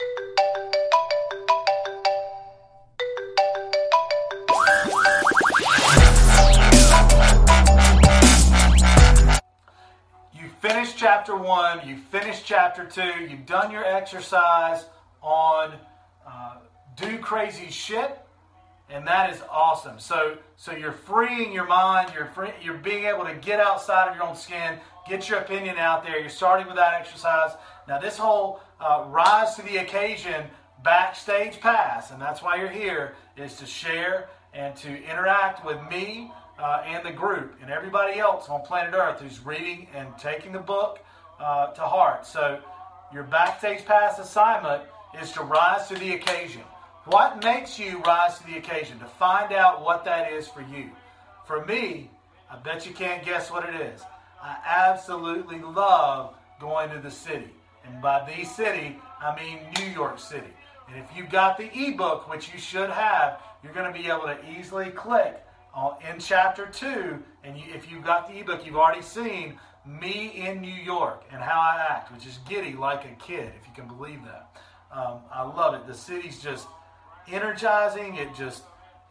You finished chapter one, you finished chapter two, you've done your exercise on uh, do crazy shit, and that is awesome. So, so you're freeing your mind, you're free, you're being able to get outside of your own skin, get your opinion out there. You're starting with that exercise. Now, this whole uh, rise to the occasion backstage pass, and that's why you're here, is to share and to interact with me uh, and the group and everybody else on planet Earth who's reading and taking the book uh, to heart. So, your backstage pass assignment is to rise to the occasion. What makes you rise to the occasion? To find out what that is for you. For me, I bet you can't guess what it is. I absolutely love going to the city. And by the city, I mean New York City. And if you've got the ebook, which you should have, you're going to be able to easily click on, in chapter 2. And you, if you've got the ebook, you've already seen me in New York and how I act, which is giddy like a kid, if you can believe that. Um, I love it. The city's just energizing. It just,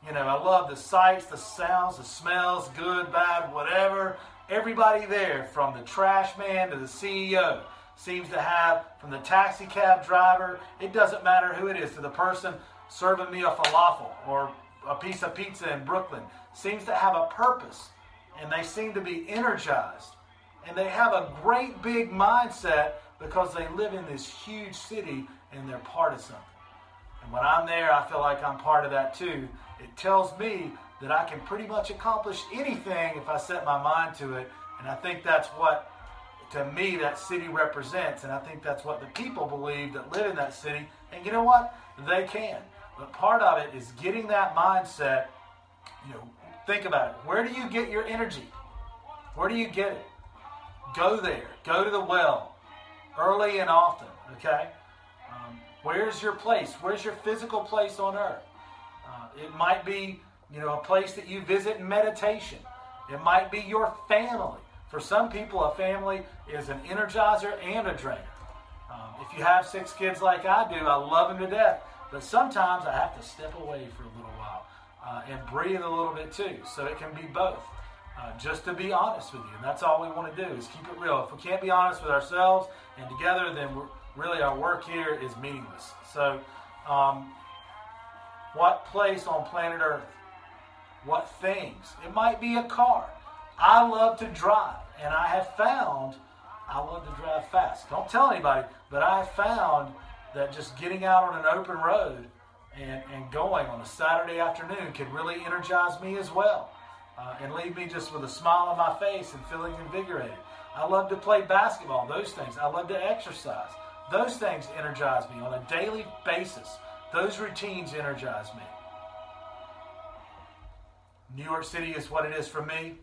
you know, I love the sights, the sounds, the smells, good, bad, whatever. Everybody there, from the trash man to the CEO, seems to have, from the taxi cab driver, it doesn't matter who it is, to the person serving me a falafel or a piece of pizza in Brooklyn, seems to have a purpose. And they seem to be energized. And they have a great big mindset because they live in this huge city and they're part of something. And when I'm there, I feel like I'm part of that too. It tells me that I can pretty much accomplish anything if I set my mind to it. And I think that's what, to me, that city represents. And I think that's what the people believe that live in that city. And you know what? They can. But part of it is getting that mindset. You know, think about it. Where do you get your energy? Where do you get it? Go there. Go to the well early and often. Okay? Um, Where's your place? Where's your physical place on earth? Uh, it might be, you know, a place that you visit in meditation. It might be your family. For some people, a family is an energizer and a drainer. Um, if you have six kids like I do, I love them to death. But sometimes I have to step away for a little while uh, and breathe a little bit too. So it can be both. Uh, just to be honest with you. And that's all we want to do is keep it real. If we can't be honest with ourselves and together, then we're, really our work here is meaningless. So, um, what place on planet Earth? What things? It might be a car. I love to drive, and I have found I love to drive fast. Don't tell anybody, but I have found that just getting out on an open road and, and going on a Saturday afternoon can really energize me as well uh, and leave me just with a smile on my face and feeling invigorated. I love to play basketball, those things. I love to exercise. Those things energize me on a daily basis. Those routines energize me. New York City is what it is for me.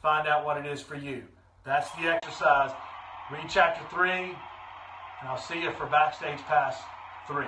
Find out what it is for you. That's the exercise. Read chapter 3, and I'll see you for Backstage Pass 3.